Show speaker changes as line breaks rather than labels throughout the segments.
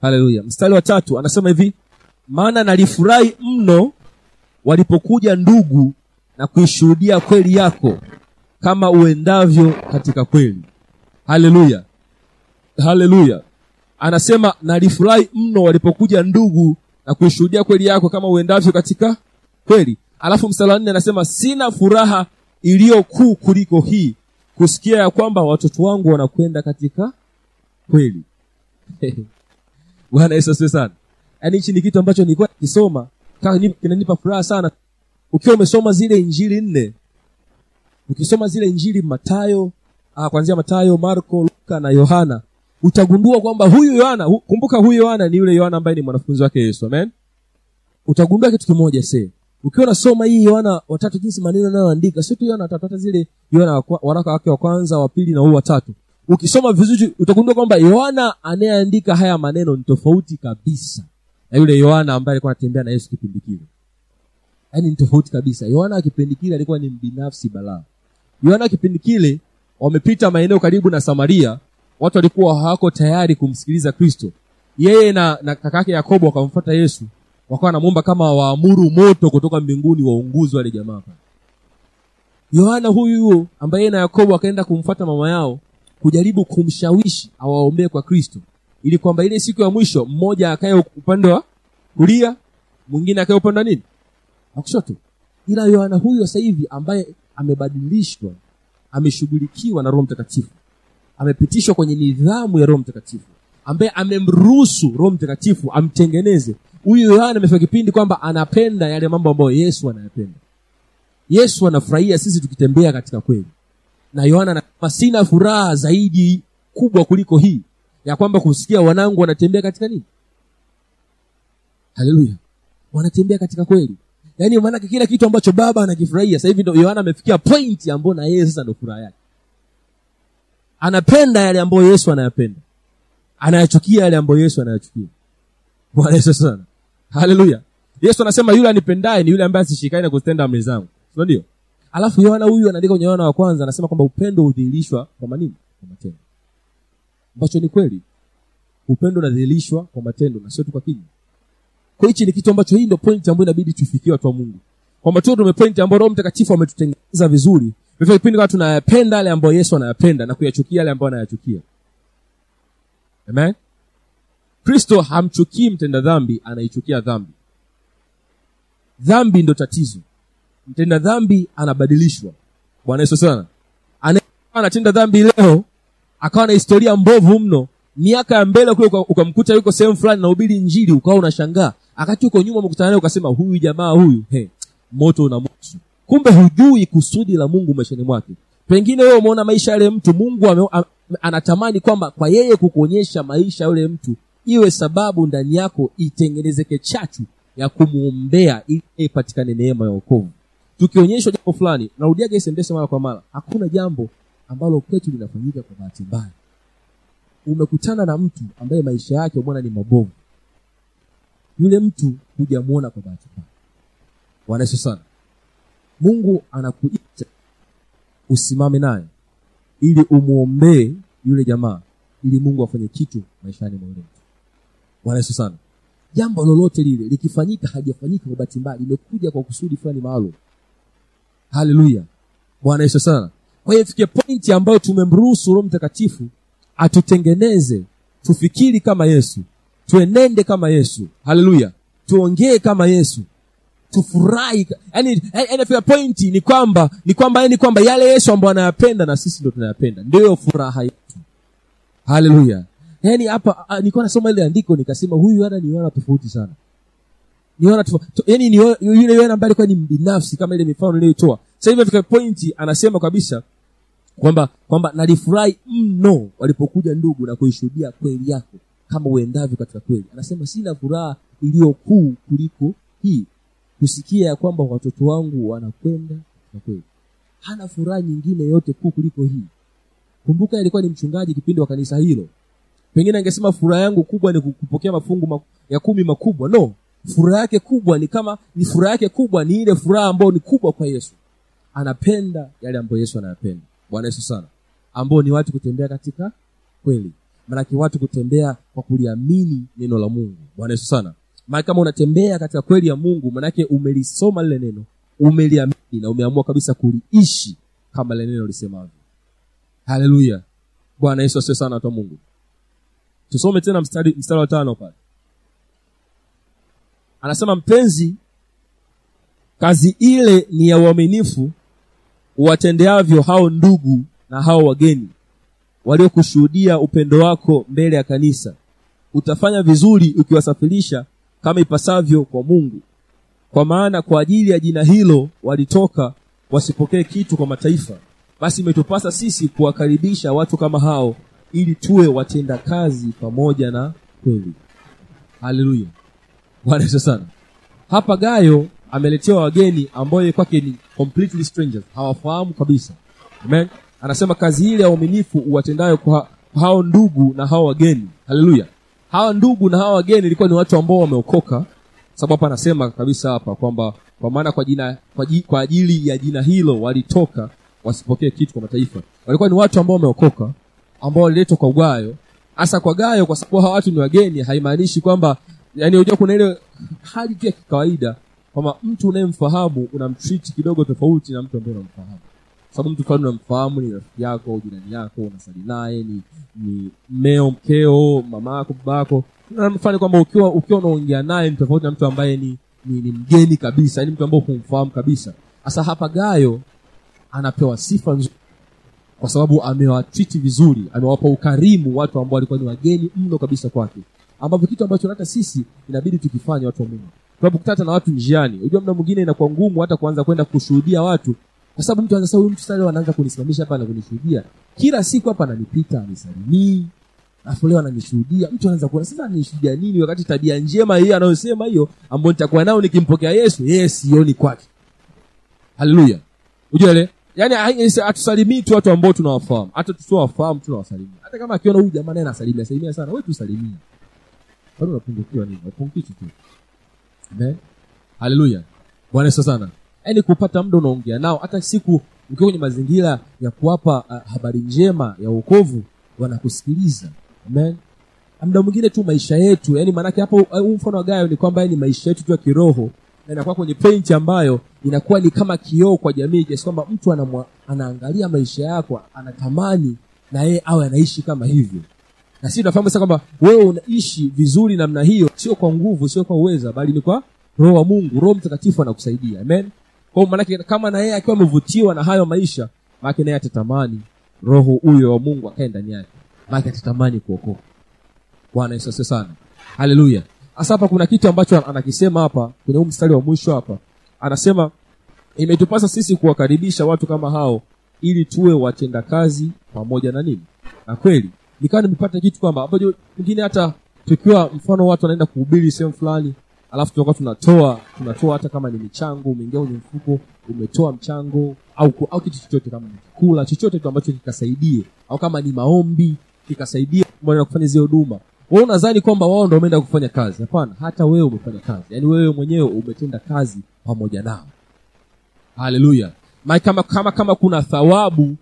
haleluya. Mstari wa tatu anasema hivi maana nalifurahi mno walipokuja ndugu na kuishuhudia kweli yako kama uendavyo katika kweli. Haleluya. Haleluya. Anasema nalifurahi mno walipokuja ndugu na kuishuhudia kweli yako kama uendavyo katika kweli. Alafu mstari wa nne anasema sina furaha iliyo kuu kuliko hii kusikia ya kwamba watoto wangu wanakwenda katika kweli bwana yesu asifiwe sana. Yaani hichi ni kitu ambacho nilikuwa nikisoma kinanipa furaha sana. Ukiwa umesoma zile injili nne ukisoma zile injili matayo ah, kuanzia matayo marko luka na yohana utagundua kwamba huyu yohana kumbuka huyu yohana ni yule yohana ambaye ni mwanafunzi wake yesu amen? Utagundua kitu kimoja se ukiwa unasoma hii yohana watatu jinsi maneno anayoandika sio tu yohana watatu hata zile yohana waraka wake wa kwanza wa pili na huu watatu ukisoma vizuri utagundua kwamba yohana anayeandika haya maneno ni tofauti kabisa na yule yohana ambaye alikuwa anatembea na yesu kipindi kile. Yaani ni tofauti kabisa. Yohana kipindi kile alikuwa ni mbinafsi balaa. Yohana kipindi kile wamepita maeneo karibu na samaria watu walikuwa hawako tayari kumsikiliza kristo. Yeye na, na kakake yakobo wakamfuata yesu wakawa wanamwomba kama waamuru moto kutoka mbinguni waunguzi wale jamaa yohana huyu huyo ambaye na yakobo akaenda kumfuata mama yao kujaribu kumshawishi awaombee kwa kristo. Ili kwamba ile siku ya mwisho mmoja akae upande wa kulia mwingine akae upande wa nini? Wa kushoto. Ila yohana huyo sasa hivi ambaye amebadilishwa ameshughulikiwa na roho mtakatifu amepitishwa kwenye nidhamu ya roho mtakatifu ambaye amemruhusu roho mtakatifu amtengeneze. Huyu yohana amefika kipindi kwamba anapenda yale mambo ambayo yesu anayapenda. Yesu anafurahia sisi tukitembea katika kweli na yohana anasema sina furaha zaidi kubwa kuliko hii ya kwamba kusikia wanangu wanatembea katika nini? Haleluya. Wanatembea katika kweli. Yaani maanake kila kitu ambacho baba anakifurahia sasa hivi ndo yohana amefikia point ambayo na yeye sasa ndo furaha yake. Anapenda yale ambayo yesu anayapenda. Anayachukia yale ambayo yesu anayachukia. Bwana yesu sana. Haleluya. Yesu anasema yule anipendaye ni yule ambaye asishikane na kuzitenda amri zangu. Sio ndio alafu yohana huyu anaandika kwenye yohana wa kwanza anasema kwamba upendo hudhihirishwa kwa manini? Kwa matendo. Ambacho ni kweli upendo unadhihirishwa kwa matendo na sio tu kwa kinywa. Kwa hichi ni kitu ambacho hii ndio point ambayo inabidi tufikie watu wa mungu. Kwamba tu tume point ambayo roho mtakatifu ametutengeneza vizuri. Vifika kipindi kama tunayapenda yale ambayo yesu anayapenda na kuyachukia yale ambayo anayachukia. Amen? Kristo hamchukii mtenda dhambi anaichukia dhambi. Dhambi ndo tatizo mtenda dhambi anabadilishwa. Bwana yesu sana. Anatenda dhambi leo akawa na historia mbovu mno. Miaka ya mbele kule ukamkuta yuko sehemu fulani naubili njili ukawa unashangaa. Akati uko nyuma umekutana naye ukasema huyu jamaa huyu he, moto unamhusu kumbe hujui kusudi la mungu maishani mwake. Pengine wewe umeona maisha yale mtu mungu ame, am, anatamani kwamba kwa yeye kukuonyesha maisha yule mtu iwe sababu ndani yako itengenezeke chachu ya kumwombea ili ipatikane neema ya wokovu tukionyeshwa jambo fulani narudiaga hii sentensi mara kwa mara. Hakuna jambo ambalo kwetu linafanyika kwa bahati mbaya. Umekutana na mtu ambaye maisha yake umeona ni mabovu. Yule mtu hujamuona kwa bahati mbaya. Bwana sana. Mungu anakuita usimame naye ili umwombee yule jamaa ili mungu afanye kitu maishani mwa yule mtu. Bwana sana. Jambo lolote lile likifanyika hajafanyika kwa bahati mbaya limekuja kwa kusudi fulani maalum haleluya bwana yesu sana. Kwa hiyo ifikie pointi ambayo tumemruhusu roho mtakatifu atutengeneze tufikiri kama yesu tuenende kama yesu. Haleluya tuongee kama yesu. Tufurahi yani pointi ni kwamba ni kwamba yani kwamba yale yesu ambayo anayapenda na sisi ndo tunayapenda. Ndiyo furaha yetu. Haleluya yaani hapa ah, nilikuwa nasoma ile andiko nikasema huyu Yohana ni Yohana tofauti sana ni tu yani ni yule yule ambaye alikuwa ni mbinafsi kama ile mifano niliyotoa sasa hivi afika pointi anasema kabisa kwamba kwamba nalifurahi mno walipokuja ndugu na kuishuhudia kweli yako kama uendavyo katika kweli. Anasema sina furaha iliyo kuu kuliko hii kusikia ya kwamba watoto wangu wanakwenda katika kweli. Hana furaha nyingine yote kuu kuliko hii. Kumbuka alikuwa ni mchungaji kipindi wa kanisa hilo. Pengine angesema furaha yangu kubwa ni kupokea mafungu ya kumi makubwa. No furaha yake kubwa ni kama ni furaha yake kubwa ni ile furaha ambayo ni kubwa kwa yesu. Anapenda yale ambayo yesu anayapenda. Bwana yesu sana. Ambao ni watu kutembea katika kweli. Maanake watu kutembea kwa kuliamini neno la mungu. Bwana yesu sana. Maana kama unatembea katika kweli ya mungu maanake umelisoma lile neno umeliamini na umeamua kabisa kuliishi kama lile neno lisemavyo. Haleluya bwana yesu asiwe sana watu wa mungu. Tusome tena mstari, mstari wa tano pale anasema mpenzi kazi ile ni ya uaminifu uwatendeavyo hao ndugu na hao wageni waliokushuhudia upendo wako mbele ya kanisa. Utafanya vizuri ukiwasafirisha kama ipasavyo kwa mungu. Kwa maana kwa ajili ya jina hilo walitoka wasipokee kitu kwa mataifa. Basi imetupasa sisi kuwakaribisha watu kama hao ili tuwe watenda kazi pamoja na kweli. Haleluya bwana sana. Hapa gayo ameletewa wageni ambao kwake ni completely strangers. Hawafahamu kabisa. Amen. Anasema kazi ile ya uaminifu uwatendayo kwa hao ndugu na hao wageni. Haleluya hawa ndugu na hawa wageni ilikuwa ni watu ambao wameokoka. Sababu hapa anasema kabisa hapa kwamba kwa maana kwa jina kwa, ji, kwa ajili ya jina hilo walitoka wasipokee kitu kwa mataifa. Walikuwa ni watu ambao wameokoka ambao waliletwa kwa gayo. Hasa kwa gayo kwa sababu hawa watu ni wageni haimaanishi kwamba yani unajua kuna ile hali ya kikawaida kwamba mtu unayemfahamu unamtreat kidogo tofauti na mtu ambaye unamfahamu. Sababu mtu fulani unamfahamu ni rafiki yako jirani yako unasali naye ni ni mmeo mkeo mama yako baba yako. Mfano kwamba ukiwa ukiwa unaongea naye ni tofauti na mtu ambaye ni, ni, ni mgeni kabisa yani mtu ambaye humfahamu kabisa. Sasa hapa gayo anapewa sifa nzuri kwa sababu amewatriti vizuri amewapa ukarimu watu ambao walikuwa ni wageni mno kabisa kwake ambavyo kitu ambacho hata sisi inabidi tukifanye watu wa mungu. Tunapokutana na watu njiani. Unajua muda mwingine inakuwa ngumu hata kuanza kwenda kushuhudia watu. Kwa sababu mtu anasema huyu mtu sasa anaanza kunisimamisha hapa na kunishuhudia. Kila siku hapa ananipita anisalimii. Alafu leo ananishuhudia. Mtu anaanza kuona sasa ananishuhudia nini wakati tabia njema hiyo anayosema hiyo ambayo nitakuwa nayo nikimpokea yesu? Yeye sioni kwake. Haleluya. Unajua ile? Yani hatusalimii tu watu ambao tunawafahamu. Hata tusiowafahamu tunawasalimia. Hata kama akiona huyu jamaa naye anasalimia salimia sana. Wewe tusalimia bado unapungukiwa nini unapunguki tu amen. Haleluya bwana yesu sana. Yaani kupata muda unaongea nao hata siku ukiwa kwenye mazingira ya kuwapa uh, habari njema ya uokovu wanakusikiliza. Amen. Muda mwingine tu maisha yetu yaani maanake hapo huu mfano wa gayo ni kwamba ni maisha yetu tu ya kiroho na inakuwa kwenye penti ambayo inakuwa ni kama kioo kwa jamii kiasi kwamba mtu anamwa, anaangalia maisha yako anatamani na yeye awe anaishi kama hivyo na sisi tunafahamu sasa kwamba wewe unaishi vizuri namna hiyo sio kwa nguvu sio kwa uweza bali ni kwa roho wa mungu. Roho mtakatifu anakusaidia. Amen. Kwa maanake kama na yeye akiwa amevutiwa na hayo maisha maake naye atatamani roho huyo wa mungu akae ndani yake. Maake atatamani kuokoka. Bwana yesu asio sana. Haleluya. Hasa hapa kuna kitu ambacho anakisema hapa kwenye huu mstari wa mwisho hapa. Anasema imetupasa sisi kuwakaribisha watu kama hao ili tuwe watendakazi pamoja na nini? Na kweli nikawa nimepata kitu kwamba ambacho pengine hata tukiwa mfano watu wanaenda kuhubiri sehemu fulani alafu tunakuwa tunatoa tunatoa hata kama ni michango umeingia kwenye mfuko umetoa mchango au, au kitu chochote kama kula chochote tu ambacho kikasaidie au kama ni maombi kikasaidie na kufanya zile huduma. Wewe unadhani kwamba wao ndio wameenda kufanya kazi? Hapana hata wewe umefanya kazi. Yaani wewe mwenyewe umetenda kazi pamoja nao. Haleluya. Kama, kama kama kuna thawabu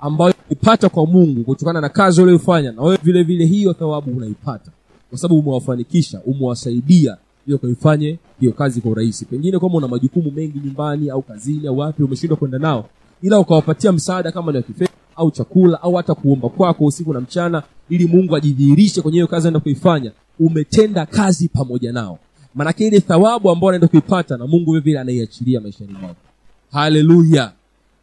ambayo unaipata kwa mungu kutokana na kazi uliyofanya na wewe vile vile hiyo thawabu unaipata. Kwa sababu umewafanikisha umewasaidia hiyo kaifanye hiyo kazi kwa urahisi. Pengine kama una majukumu mengi nyumbani au kazini au wapi umeshindwa kwenda nao ila ukawapatia msaada kama ni wakifedha au chakula au hata kuomba kwako usiku na mchana ili mungu ajidhihirishe kwenye hiyo kazi anaenda kuifanya umetenda kazi pamoja nao. Maanake ile thawabu ambao anaenda kuipata na mungu vile vile anaiachilia maishani mwako haleluya!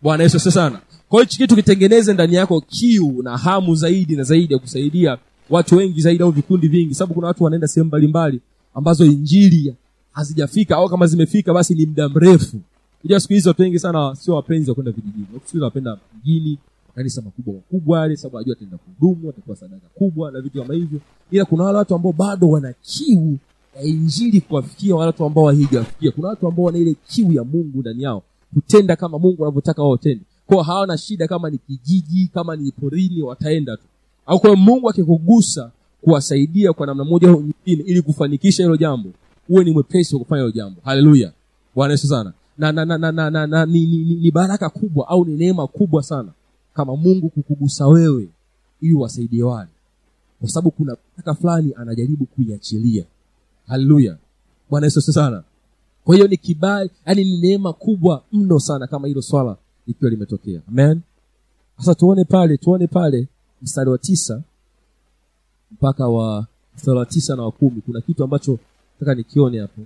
Bwana yesu sana kwa hiyo kitu kitengeneze ndani yako kiu na hamu zaidi na zaidi ya kusaidia watu wengi zaidi au vikundi vingi. Sababu kuna watu wanaenda sehemu mbalimbali ambazo injili hazijafika au kama zimefika basi ni muda mrefu. Ila siku hizi watu wengi sana sio wapenzi wa kwenda vijijini. Siku wanapenda mjini makanisa makubwa makubwa yale sababu ajua ataenda kuhudumu atakuwa sadaka kubwa na vitu kama hivyo. Ila kuna wale watu ambao bado wana kiu ya injili kuwafikia wale watu ambao hawajafikia kuna watu ambao wana ile kiu ya mungu ndani yao kutenda kama mungu anavyotaka wao watende kwao hawana shida kama ni kijiji kama ni porini wataenda tu. Au kwa mungu akikugusa kuwasaidia kwa namna moja au nyingine ili kufanikisha hilo jambo uwe ni mwepesi wa kufanya hilo jambo. Haleluya. Bwana yesu sana. Na, na, na, na, na, na, na ni, ni, ni, ni baraka kubwa au ni neema kubwa sana kama mungu kukugusa wewe ili wasaidie wale. Kwa sababu kuna baraka fulani anajaribu kuiachilia. Haleluya. Bwana yesu sana. Kwa hiyo ni kibali yani ni neema kubwa mno sana kama hilo swala likiwa limetokea. Amen. Sasa tuone pale tuone pale mstari wa tisa mpaka wa mstari wa tisa na wa kumi. Kuna kitu ambacho nataka nikione hapo